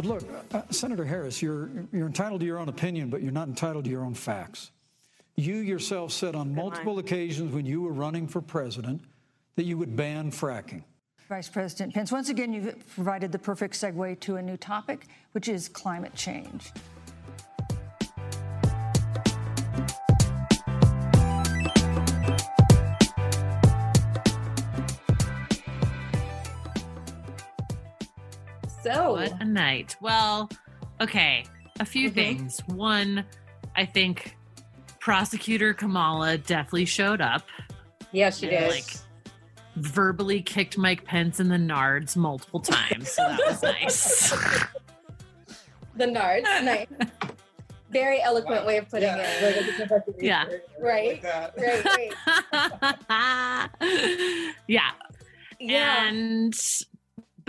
But look, uh, Senator Harris, you're, you're entitled to your own opinion, but you're not entitled to your own facts. You yourself said on multiple occasions when you were running for president that you would ban fracking. Vice President Pence, once again, you've provided the perfect segue to a new topic, which is climate change. So, What a night. Well, okay, a few Mhm. things. One, I think prosecutor Kamala definitely showed up, Yes, she did. like, verbally kicked Mike Pence in the nards multiple times. So that was nice. the nards, nice. Very eloquent way of putting it. Yeah. Right. Right, right. yeah. Yeah. And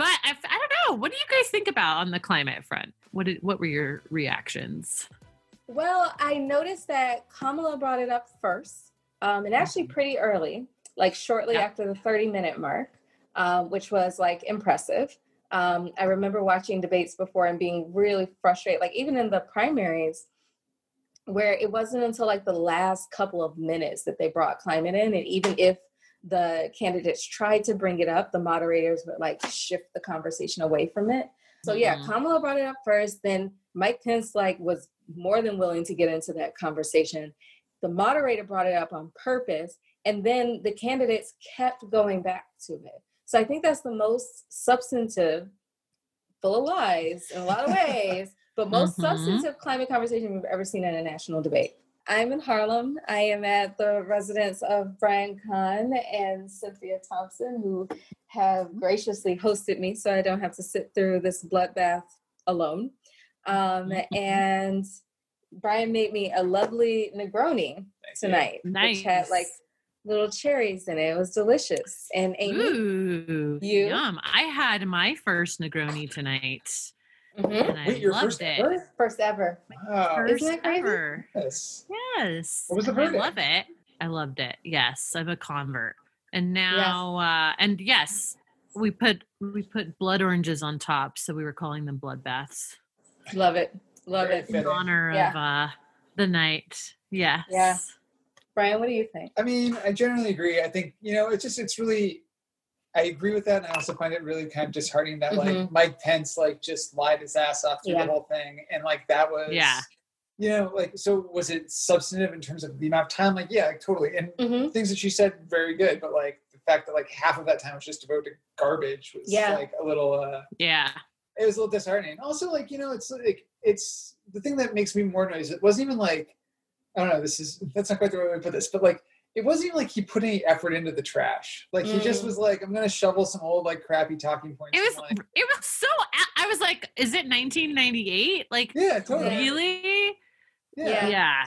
but I, I don't know. What do you guys think about on the climate front? What did what were your reactions? Well, I noticed that Kamala brought it up first, um, and actually pretty early, like shortly after the 30 minute mark, um, which was like impressive. Um, I remember watching debates before and being really frustrated, like even in the primaries, where it wasn't until like the last couple of minutes that they brought climate in. And even if the candidates tried to bring it up, the moderators would like shift the conversation away from it. So yeah, Mhm. Kamala brought it up first, then Mike Pence like was more than willing to get into that conversation. The moderator brought it up on purpose, and then the candidates kept going back to it. So I think that's the most substantive, full of lies in a lot of ways, but most Mhm. substantive climate conversation we've ever seen in a national debate. I'm in Harlem. I am at the residence of Brian Kahn and Cynthia Thompson, who have graciously hosted me so I don't have to sit through this bloodbath alone. Um, Mhm. and Brian made me a lovely Negroni tonight, which had like little cherries in it. It was delicious. And Amy, Ooh, You? yum! I had my first Negroni tonight, Mhm. and I Wait, your loved first it. ever? first ever. Wow. First Isn't that crazy? ever. Yes. Yes. What was the and I verdict? love it. I loved it. Yes, I'm a convert. And now uh and yes, we put we put blood oranges on top, so we were calling them blood baths Love it. Love Very it. in Fitting. honor of uh the night. Yes. Yeah. Brian, what do you think? I mean, I generally agree. I think, you know, it's just, it's really, I agree with that. And I also find it really kind of disheartening that, like, Mhm. Mike Pence, like, just lied his ass off through Yeah. the whole thing. And, like, that was, Yeah. you know, like, so was it substantive in terms of the amount of time? Like, yeah, totally. And Mm-hmm. things that she said, very good. But, like, the fact that, like, half of that time was just devoted to garbage was, Yeah. like, a little, uh, Yeah. it was a little disheartening. Also, like you know, it's like it's the thing that makes me more noise. It wasn't even like I don't know. This is that's not quite the right way to put this, but like it wasn't even like he put any effort into the trash. Like he just Mm. was like, I'm gonna shovel some old like crappy talking points. It was like, it was so I was like, is it 1998? Like yeah, totally. really? Yeah. Yeah.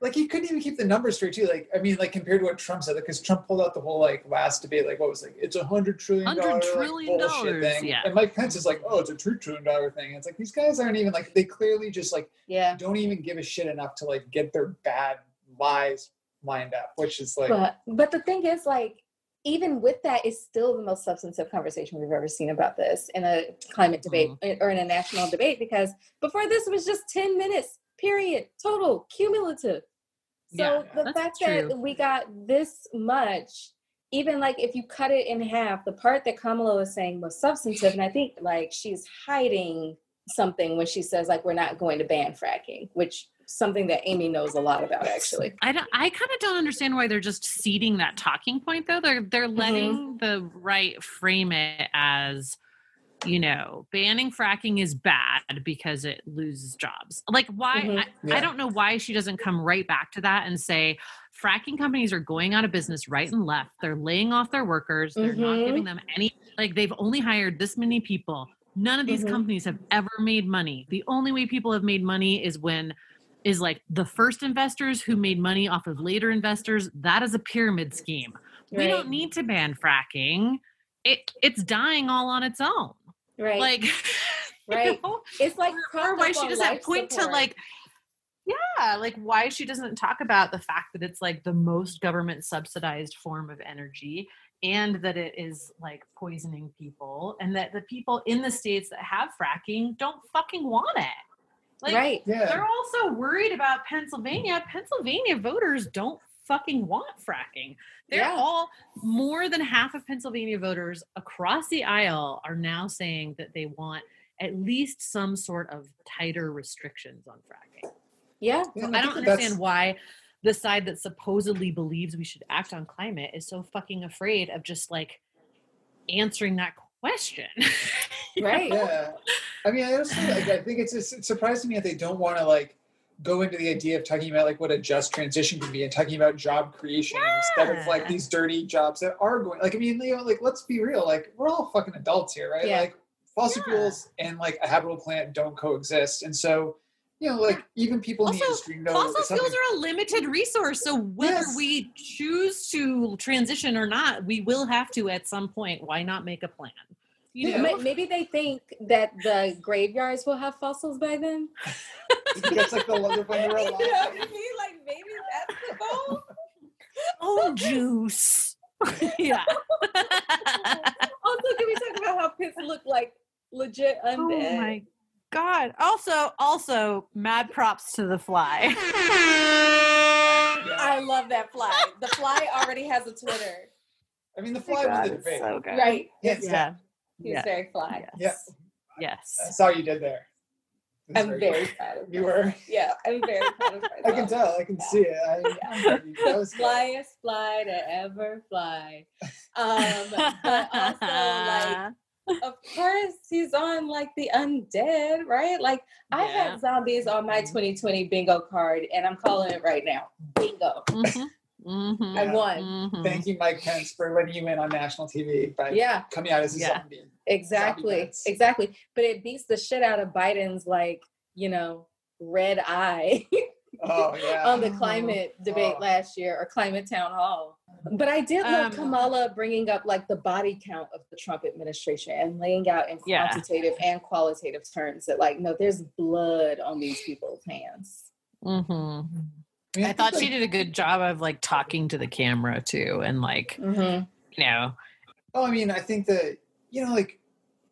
Like he couldn't even keep the numbers straight too. Like I mean, like compared to what Trump said, because Trump pulled out the whole like last debate, like what was like it's a hundred trillion $100 like, bullshit dollars, thing. yeah. And Mike Pence is like, oh, it's a two trillion dollar thing. And it's like these guys aren't even like they clearly just like Yeah. don't even give a shit enough to like get their bad lies lined up, which is like But but the thing is, like, even with that, it's still the most substantive conversation we've ever seen about this in a climate debate Mm-hmm. or in a national debate. Because before this, was just ten minutes, period, total, cumulative. So Yeah, the fact true. that we got this much, even like if you cut it in half, the part that Kamala was saying was substantive, and I think like she's hiding something when she says like we're not going to ban fracking, which something that Amy knows a lot about actually. I don't. I kind of don't understand why they're just seeding that talking point though. They're they're Mm-hmm. letting the right frame it as, you know, banning fracking is bad because it loses jobs. Like why? Mhm. I, I don't know why she doesn't come right back to that and say, fracking companies are going out of business right and left. They're laying off their workers. They're not Mhm. giving them any. Like they've only hired this many people. None of these Mhm. companies have ever made money. The only way people have made money is when is like the first investors who made money off of later investors. That is a pyramid scheme. We don't need to ban fracking. It it's dying all on its own. Right. Like you Right. know? it's like or why she doesn't point to like yeah like why she doesn't talk about the fact that it's like the most government subsidized form of energy and that it is like poisoning people and that the people in the states that have fracking don't fucking want it. Like right. Yeah. they're also worried about Pennsylvania. Pennsylvania voters don't fucking want fracking. They're Yeah. all more than half of Pennsylvania voters across the aisle are now saying that they want at least some sort of tighter restrictions on fracking. Yeah. Yeah, So and I don't understand why the side that supposedly believes we should act on climate is so fucking afraid of just like answering that question. You Right. Yeah. I mean, I also like, I think it's just it's surprising to me that they don't want to like go into the idea of talking about like what a just transition can be and talking about job creation instead of like these dirty jobs that are going like I mean, you know, like let's be real, like we're all fucking adults here, right? Yeah. Like fossil Yeah. fuels and like a habitable planet don't coexist. And so, you know, like even people in the industry know Fossil fuels something- are a limited resource, so whether Yes. we choose to transition or not, we will have to at some point. Why not make a plan? You know? Ma- Maybe they think that the graveyards will have fossils by then. that's like the wonder when they're you know what I mean? Like maybe that's the goal. Oh, juice. yeah. Also, can we talk about how pits look like legit undead? Oh my god. Also, also, mad props to the fly. I love that fly. The fly already has a Twitter. I mean the oh fly was the debate. good. Right. Yes. Yeah. He's Yeah. very fly. Yes. Yeah. I saw you did there. That's I'm good. very proud of You were. Yeah, I'm very proud of myself. I can tell. I can see it. I, I'm ready. that was. Flyest fly to ever fly. Um, but also like of course he's on like the undead, right? Like I Yeah. had zombies on my 2020 bingo card and I'm calling it right now. Bingo. Mhm. Mhm. I won. Mhm. Thank you, Mike Pence, for letting you in on national TV by Yeah, coming out as a Yeah. zombie. exactly. bets. Exactly. But it beats the shit out of Biden's like, you know, red eye Oh yeah. on the climate debate Oh. last year or climate town hall. But I did love Um, Kamala bringing up like the body count of the Trump administration and laying out in Yeah. quantitative and qualitative terms that like, no, there's blood on these people's hands. Mhm. I thought she did a good job of like talking to the camera too, and like Mm-hmm. you know, Oh, I mean, I think that you know, like,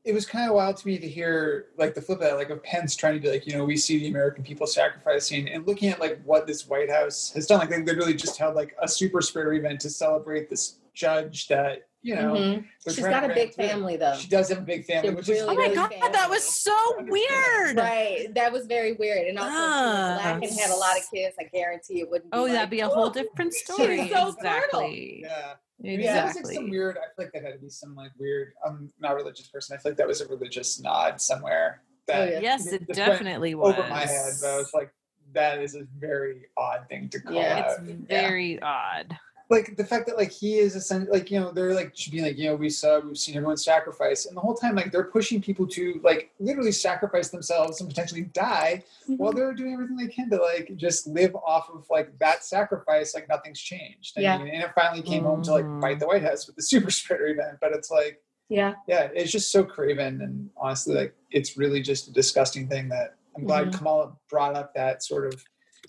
it was kind of wild to me to hear like the flip of that, like of Pence trying to be like, you know, we see the American people sacrificing, and looking at like what this White House has done. Like, they literally just held like a super spreader event to celebrate this judge that you know. they're Mm-hmm. She's trying got a big ram family though. She does have a big family, She which really is oh my really god, family. that was so weird. Right. That was very weird. And also she was Ah. black and had a lot of kids. I guarantee it wouldn't be Oh, like, that'd be a whole "Ooh, different she's story. so exactly. yeah. I mean, that was like some weird. I feel like that had to be some like weird. I'm not a religious person. I feel like that was a religious nod somewhere. That Oh, yeah. yes, it just definitely was. over my head, but I was like, that is a very odd thing to call Yeah. out. it's very odd. Like the fact that like he is essentially like you know they're like should be like you know we saw we've seen everyone sacrifice and the whole time like they're pushing people to like literally sacrifice themselves and potentially die while Mm-hmm. they're doing everything they can to like just live off of like that sacrifice like nothing's changed I Yeah. mean, and it finally came home to like bite the White House with the super spreader event but it's like Yeah. yeah it's just so craven and honestly like it's really just a disgusting thing that I'm glad Mhm. Kamala brought up that sort of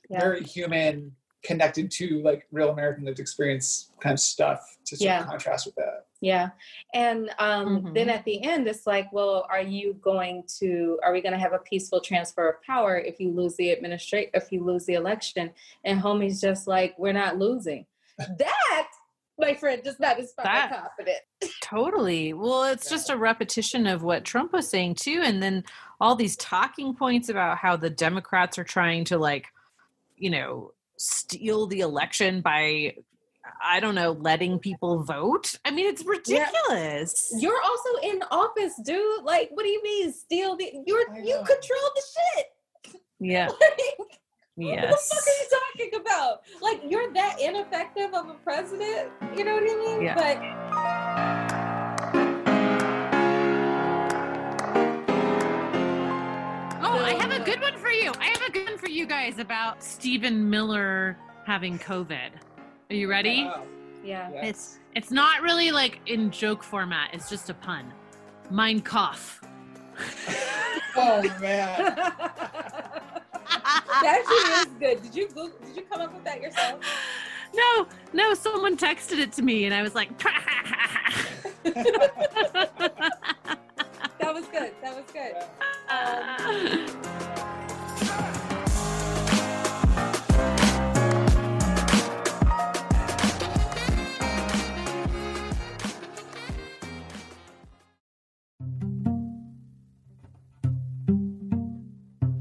Yeah. very human connected to like real American lived experience kind of stuff to sort Yeah. of contrast with that. Yeah. And um, then Mhm. at the end, it's like, well, are you going to, are we going to have a peaceful transfer of power if you lose the administrate, if you lose the election? And homie's just like, we're not losing. that, my friend, does not inspire That- confidence. Totally. Well, it's just a repetition of what Trump was saying too. And then all these talking points about how the Democrats are trying to like, you know, steal the election by I don't know, letting people vote. I mean, it's ridiculous. You're also in office, dude. Like, what do you mean steal the, you're, you control the shit. Yeah. Like, Yes. What the fuck are you talking about? Like you're that ineffective of a president. You know what I mean? Yeah. But I have a good one for you. I have a good one for you guys about Stephen Miller having COVID. Are you ready? Wow. yeah. Yeah. It's it's not really like in joke format. It's just a pun. Mine cough. Oh man. that actually is good. Did you Google, did you come up with that yourself? no, no, someone texted it to me and I was like, that was good. That was good. Um,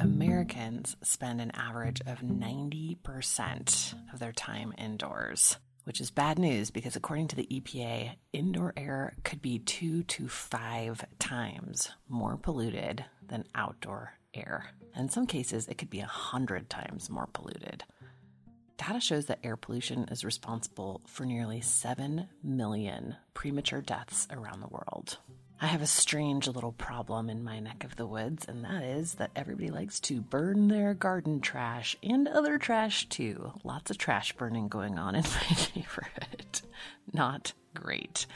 Americans spend an average of 90% of their time indoors, which is bad news because, according to the EPA, indoor air could be two to five times more polluted than outdoor air. In some cases, it could be a hundred times more polluted. Data shows that air pollution is responsible for nearly 7 million premature deaths around the world. I have a strange little problem in my neck of the woods, and that is that everybody likes to burn their garden trash and other trash too. Lots of trash burning going on in my neighborhood. Not great.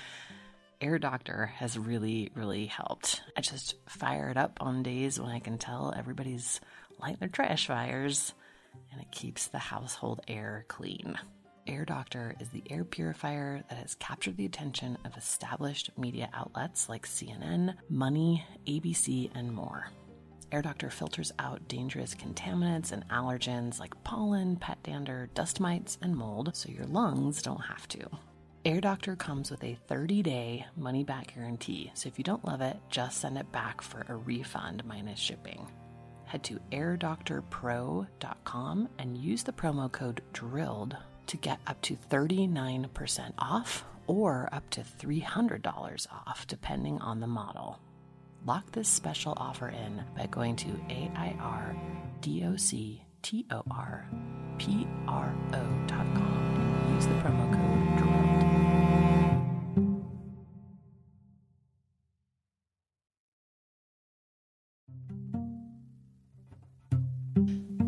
Air Doctor has really, really helped. I just fire it up on days when I can tell everybody's lighting their trash fires, and it keeps the household air clean. Air Doctor is the air purifier that has captured the attention of established media outlets like CNN, Money, ABC, and more. Air Doctor filters out dangerous contaminants and allergens like pollen, pet dander, dust mites, and mold so your lungs don't have to. Air Doctor comes with a 30 day money back guarantee, so if you don't love it, just send it back for a refund minus shipping. Head to airdoctorpro.com and use the promo code DRILLED to get up to 39% off or up to $300 off, depending on the model. Lock this special offer in by going to AIRDOCTORPRO.com and use the promo code DRILLED.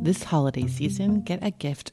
This holiday season, get a gift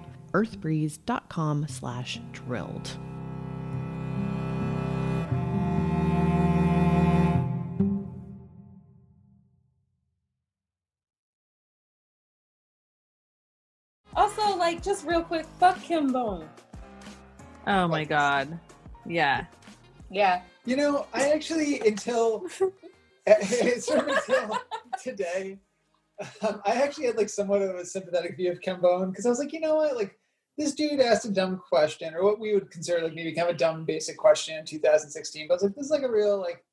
earthbreeze.com slash drilled. also, like, just real quick, fuck Ken Bone. Oh my god. Yeah. Yeah. You know, I actually until sort of until today, um, I actually had like somewhat of a sympathetic view of Ken Bone because I was like, you know what, like this dude asked a dumb question or what we would consider like maybe kind of a dumb basic question in 2016. But I was like, this is like a real like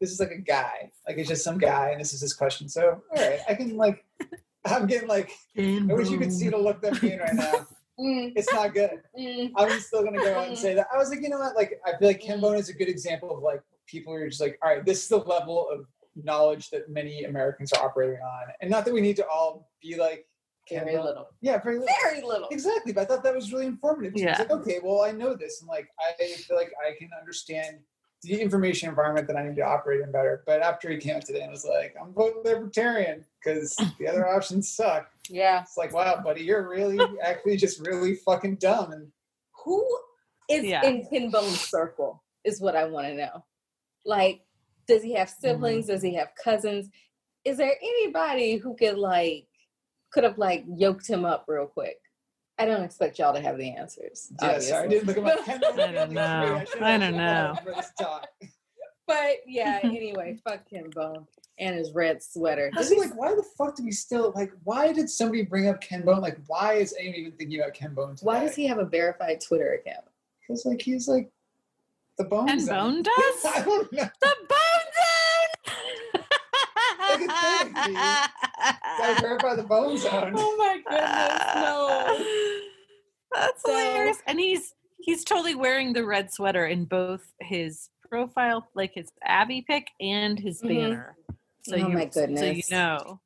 this is like a guy, like it's just some guy, and this is his question. So all right, I can like I'm getting like I wish you could see the look that I'm getting right now. Mm, It's not good. mm, I'm still gonna go out and say that. I was like, you know what? Like, I feel like Ken Bone is a good example of like people who are just like, all right, this is the level of knowledge that many Americans are operating on, and not that we need to all be like very Bone. Uh, little. Yeah, very little. Very little. Exactly, but I thought that was really informative. Yeah. Yeah. Like, okay, well, I know this, and like, I feel like I can understand the information environment that I need to operate in better. But after he came out today and was like, I'm voting libertarian because the other options suck. Yeah. It's like, wow, buddy, you're really actually just really fucking dumb. And Who is Yeah. in Ken Bone's circle is what I want to know. Like, does he have siblings? Mm-hmm. Does he have cousins? Is there anybody who could like could have like yoked him up real quick? I don't expect y'all to have the answers. Yeah, I didn't look at my. I don't know. should've I don't know. thought for this talk. But yeah, anyway, fuck Ken Bone and his red sweater. I was like, why the fuck do we still like? Why did somebody bring up Ken Bone? Like, why is anyone even thinking about Ken Bone today? Why does he have a verified Twitter account? Because like he's like the bone. And zone. Bone does? I don't know. the bone Like a thing, zone. dude. Gotta verify the bone zone. Oh my goodness, no. That's So- hilarious. And he's he's totally wearing the red sweater in both his profile, like his avi pic and his Mhm. banner. So Oh you my so you goodness. know.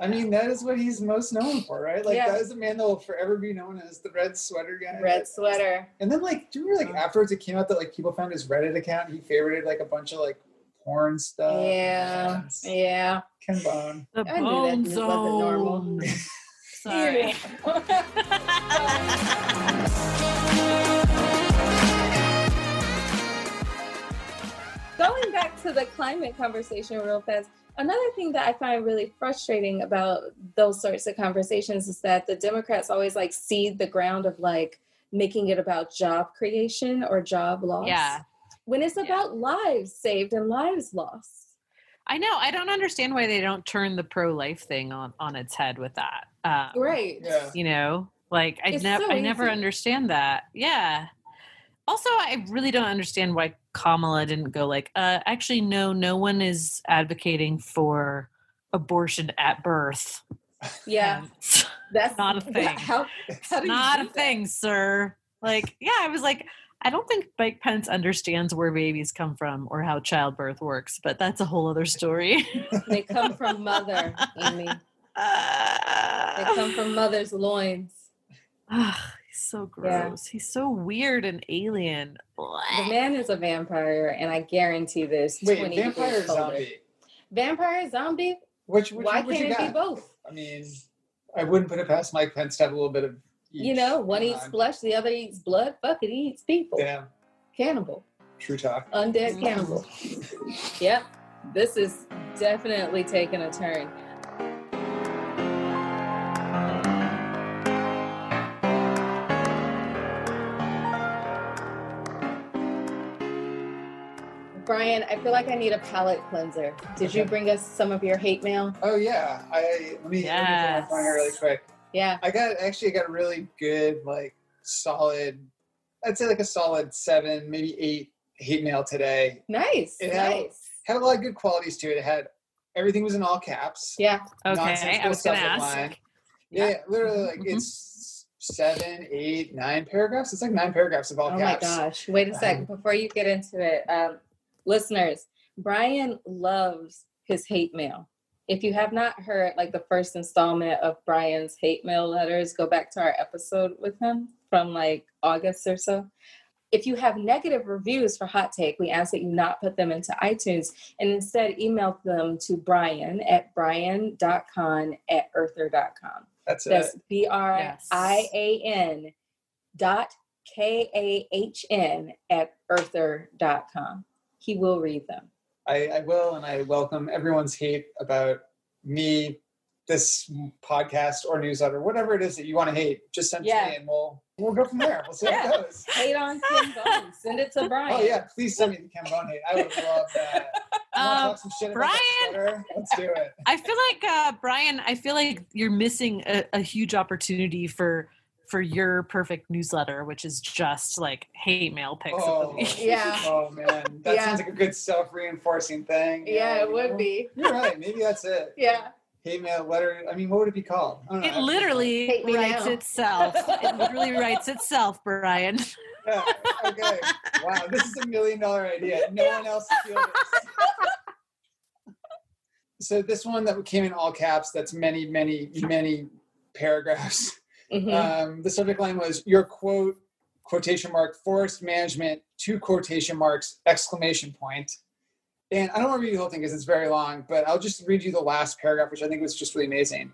I mean, that is what he's most known for, right? Like Yeah. that is the man that will forever be known as the red sweater guy. Red sweater. And then like, do you remember like afterwards it came out that like people found his Reddit account? He favorited like a bunch of like porn stuff. Yeah. and Yeah. Ken Bone. The I knew that bone wasn't normal. zone. Sorry. Going back to the climate conversation real fast, another thing that I find really frustrating about those sorts of conversations is that the Democrats always like seed the ground of like making it about job creation or job loss. Yeah. When it's Yeah. about lives saved and lives lost. I know. I don't understand why they don't turn the pro life thing on on its head with that. Um, Right. Yeah. You know, like I It's never so I never understand that. Yeah. Also, I really don't understand why Kamala didn't go like, uh, actually, no, no one is advocating for abortion at birth. Yeah. That's Not a thing. How, how do not a that? thing, sir. Like, yeah, I was like, I don't think Mike Pence understands where babies come from or how childbirth works, but that's a whole other story. They come from mother, Amy. They come from mother's loins. Ah, he's so Yeah. gross. He's so weird and alien. The man is a vampire, and I guarantee this. Wait, 20 vampire or zombie? Vampire, zombie. Which, which Why what can't you it be both? I mean, I wouldn't put it past Mike Pence to have a little bit of. You know, one going eats flesh, the other eats blood. Fuck it, he eats people. Damn, Cannibal, true talk. undead cannibal. yep, this is definitely taking a turn. Brian, I feel like I need a palate cleanser. Did you bring us some of your hate mail? Oh yeah, I let me, let me pull my here really quick. Yeah. I got actually I got a really good like solid. I'd say like a solid seven, maybe eight hate mail today. Nice. It had- nice. Had a lot of good qualities to it. It had everything was in all caps. Yeah. Okay, I was going to ask. online. Yeah, yeah, literally like Mhm. it's seven, eight, nine paragraphs. It's like nine paragraphs of all caps. Oh my caps. gosh. Wait a second. Before you get into it, um, listeners, Brian loves his hate mail. If you have not heard like the first installment of Brian's hate mail letters, go back to our episode with him from like August or so. If you have negative reviews for Hot Take, we ask that you not put them into iTunes and instead email them to Brian at brian.kahn at earther.com. That's That's it. B R I A N dot K A H N at earther.com. He will read them. I, I will, and I welcome everyone's hate about me, this podcast or newsletter, whatever it is that you want to hate. Just send Yeah. to me, and we'll we'll go from there. We'll see how it goes. Hate on Ken Bone. Send it to Brian. Oh yeah, please send me the Ken Bone hate. I would love that. Um, talk some shit Brian- Let's do it. I feel like uh, Brian. I feel like you're missing a, a huge opportunity for for your perfect newsletter, which is just like hate mail pics of Oh, the week. Yeah. Oh man, that Yeah. sounds like a good self-reinforcing thing. Yeah, it would know? be. You're right. Maybe that's it. Yeah. Hate mail letter. I mean, what would it be called? I don't know. It literally Hate writes now. itself. It literally writes itself, Brian. Yeah, okay. Wow, this is a million dollar idea. No one else will feel this. So this one that came in all caps, that's many, many, many paragraphs. Mhm. Um, the subject line was your quote, quotation mark, forest management, two quotation marks, exclamation point. And I don't want to read the whole thing because it's very long, but I'll just read you the last paragraph, which I think was just really amazing.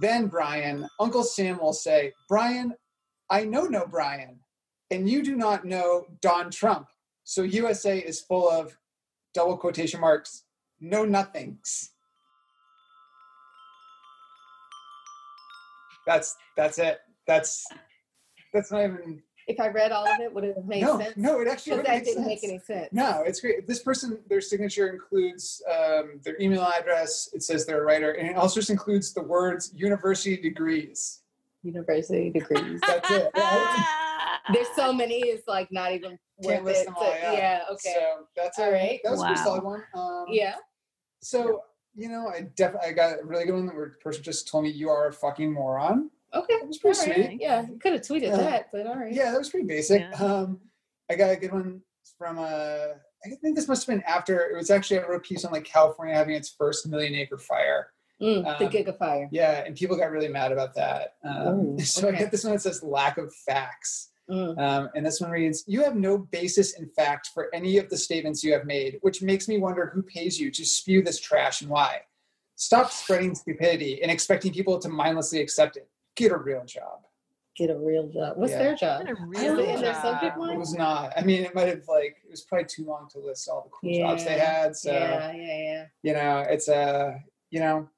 Then Brian, Uncle Sam will say, Brian, I know no Brian, and you do not know Don Trump. So USA is full of double quotation marks, no nothings. That's that's it. That's that's not even If I read all of it, would it have made no sense? no. It actually wouldn't that make didn't sense. make any sense. No, it's great. This person, their signature includes um, their email address. It says they're a writer, and it also just includes the words university degrees. University degrees. That's it. Yeah, There's so many. It's like not even Can't worth list it. them to- all, yeah. yeah. Okay. So that's All a, right. That was a pretty solid one. Um, yeah. So you know, I definitely I got a really good one where the person just told me you are a fucking moron. Okay. That was pretty All right. sweet. Yeah. You could have tweeted Yeah. that, but all right. Yeah, that was pretty basic. Yeah. Um, I got a good one from uh, I think this must have been after it was actually I wrote a piece on like California having its first million acre fire. Mm, the Um, gigafire. Yeah, and people got really mad about that. Um, Ooh, so I okay. get this one that says lack of facts. Mm. Um, and this one reads You have no basis in fact for any of the statements you have made, which makes me wonder who pays you to spew this trash and why. Stop spreading stupidity and expecting people to mindlessly accept it. Get a real job. Get a real job. What's Yeah. their job? What a Is real it in their job. subject It was not. I mean, it might have like it was probably too long to list all the cool jobs they had. So yeah, yeah, yeah. you know, it's a you know,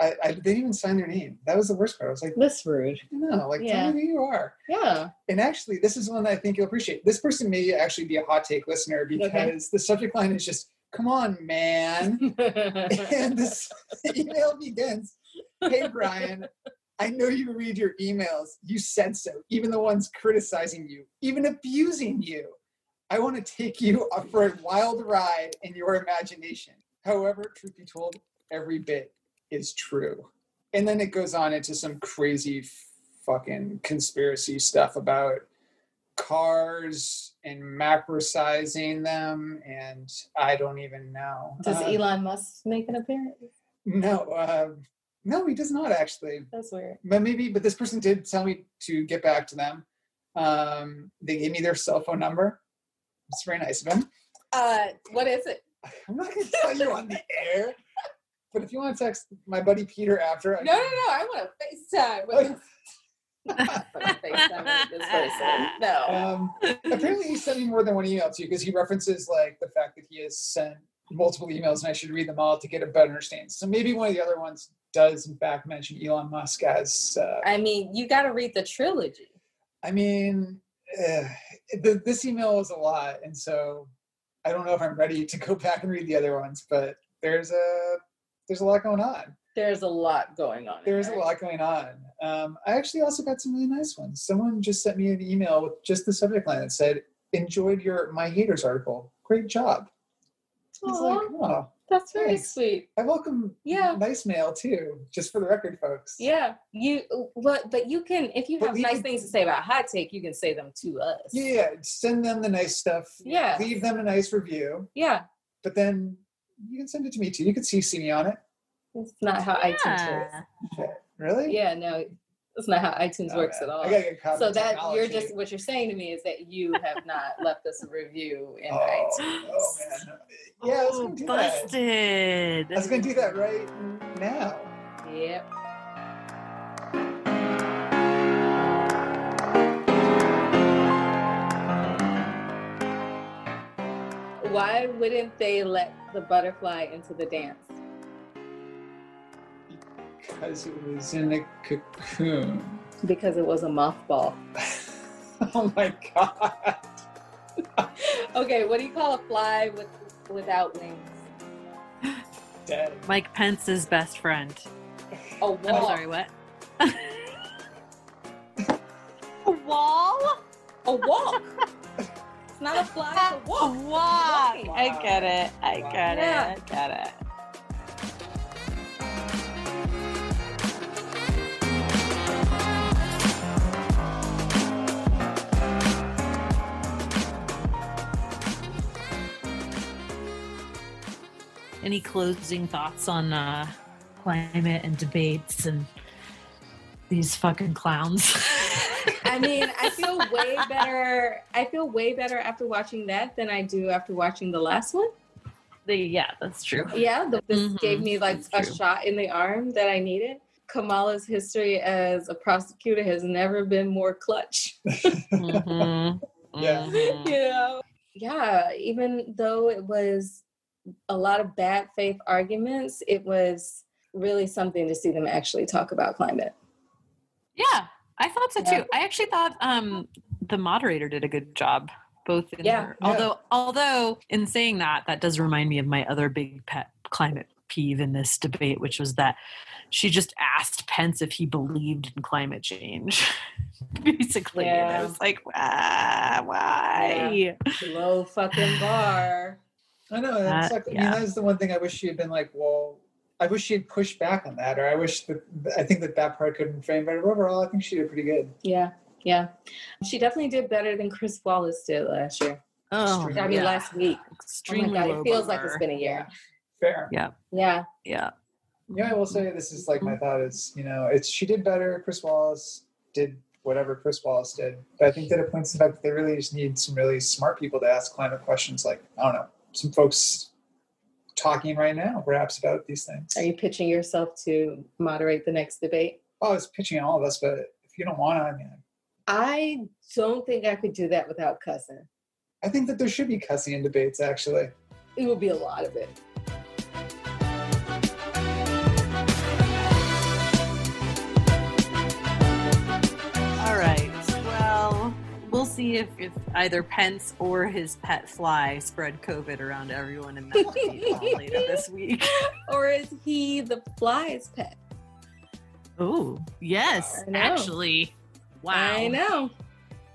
I, I they didn't even sign their name. That was the worst part. I was like, "This rude. no, like Yeah. tell me who you are. Yeah. And actually, this is one that I think you'll appreciate. This person may actually be a hot take listener because the subject line is just, "Come on, man." and this email begins, "Hey Brian, I know you read your emails. You said so. Even the ones criticizing you, even abusing you. I want to take you up for a wild ride in your imagination. However, truth be told, every bit is true." And then it goes on into some crazy fucking conspiracy stuff about cars and macrosizing them and i don't even know Does Uh, Elon Musk make an appearance? no uh, no he does not actually That's weird. but maybe but this person did tell me to get back to them um, they gave me their cell phone number it's very nice of him Uh, what is it? i'm not going to tell you on the air but if you want to text my buddy peter after I No, no, no. I want to FaceTime with this. FaceTime with this person. No. Um, apparently, he sent me more than one email to you because he references like the fact that he has sent multiple emails, and I should read them all to get a better understanding. So maybe one of the other ones does, in fact, mention Elon Musk as. Uh, I mean, you got to read the trilogy. I mean, uh, the, this email is a lot, and so I don't know if I'm ready to go back and read the other ones, but there's a there's a lot going on. There's a lot going on. There's a lot going on. Um, I actually also got some really nice ones. Someone just sent me an email with just the subject line that said, "Enjoyed your My Haters article. Great job." I was like, "Oh, that's very sweet. I welcome Yeah. nice mail too, just for the record, folks." Yeah, you. What? But you can, if you But have nice can- things to say about hot take, you can say them to us. Yeah, yeah. Send them the nice stuff. Yeah. Leave them a nice review, Yeah. but then you can send it to me too. You can CC me on it. It's not how iTunes Yeah. works. Really? Yeah, no, that's not how iTunes Oh, works man. at all. I gotta get So up in that you're just what you're saying to me is that you have not left us a review in Oh, iTunes. oh man. Yeah, I was Oh, gonna do that. busted. I was gonna do that right now. Yep. Why wouldn't they let the butterfly into the dance? Because it was in a cocoon. Because it was a mothball. oh my god. Okay, what do you call a fly with without wings? Dead. Mike Pence's best friend. A wall. I'm sorry, what? a wall? A walk. It's not a fly, it's a A walk. walk. Walking. I get it. I get Yeah. it. I get it. Any closing thoughts on uh, climate and debates and these fucking clowns? I mean, I feel way better. I feel way better after watching that than I do after watching the last one. The- yeah, that's true. Yeah, the, this Mhm, gave me like a true. shot in the arm that I needed. Kamala's history as a prosecutor has never been more clutch. Mhm. Yeah. Mhm. you know? Yeah, even though it was a lot of bad faith arguments, it was really something to see them actually talk about climate. Yeah, I thought so Yeah. too. I actually thought um, the moderator did a good job. Both in Yeah. her, Yeah. although although in saying that, that does remind me of my other big pet climate peeve in this debate, which was that she just asked Pence if he believed in climate change. Basically, and I was like, ah, why? Low fucking bar. I know. Uh, That's like, I mean, yeah. that's the one thing I wish she had been like, well, I wish she had pushed back on that, or I wish that I think that that part couldn't frame. framed better. Overall, I think she did pretty good. Yeah, yeah. She definitely did better than Chris Wallace did last year. Oh, I mean, yeah. last week. Oh extremely my god, it feels like it's been a year. Fair. Yeah, Yeah, yeah. Yeah, I will say this is like my mm-hmm. thought is, you know, it's she did better. Chris Wallace did whatever Chris Wallace did, but I think that it points to the fact that they really just need some really smart people to ask climate questions. Like I don't know, some folks talking right now, perhaps about these things. Are you pitching yourself to moderate the next debate? Oh, it's pitching all of us, but if you don't want to, I mean, I don't think I could do that without cussing. I think that there should be cussing in debates. Actually, It would be a lot of it. See if, if either Pence or his pet fly spread COVID around everyone in that debate later this week. Or is he the fly's pet? Oh, yes, actually. Wow. I know.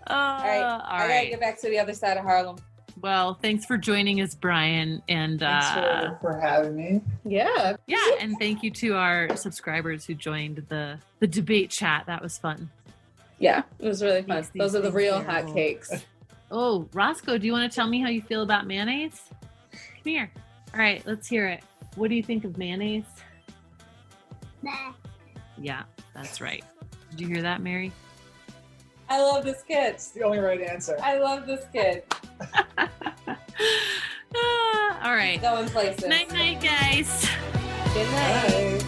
Uh, All right. all I gotta right. get back to the other side of Harlem. Well, thanks for joining us, Brian. And thanks uh, for, for having me. Yeah. yeah, and thank you to our subscribers who joined the, the debate chat. That was fun. Yeah. It was really fun. These Those are the real terrible. hotcakes. Oh, Roscoe, do you want to tell me how you feel about mayonnaise? Come here. All right, let's hear it. What do you think of mayonnaise? Nah. Yeah, that's right. Did you hear that, Mary? I love this kid. It's the only right answer. I love this kid. Ah, all right. Going places. Night, night, guys. Good night. Bye.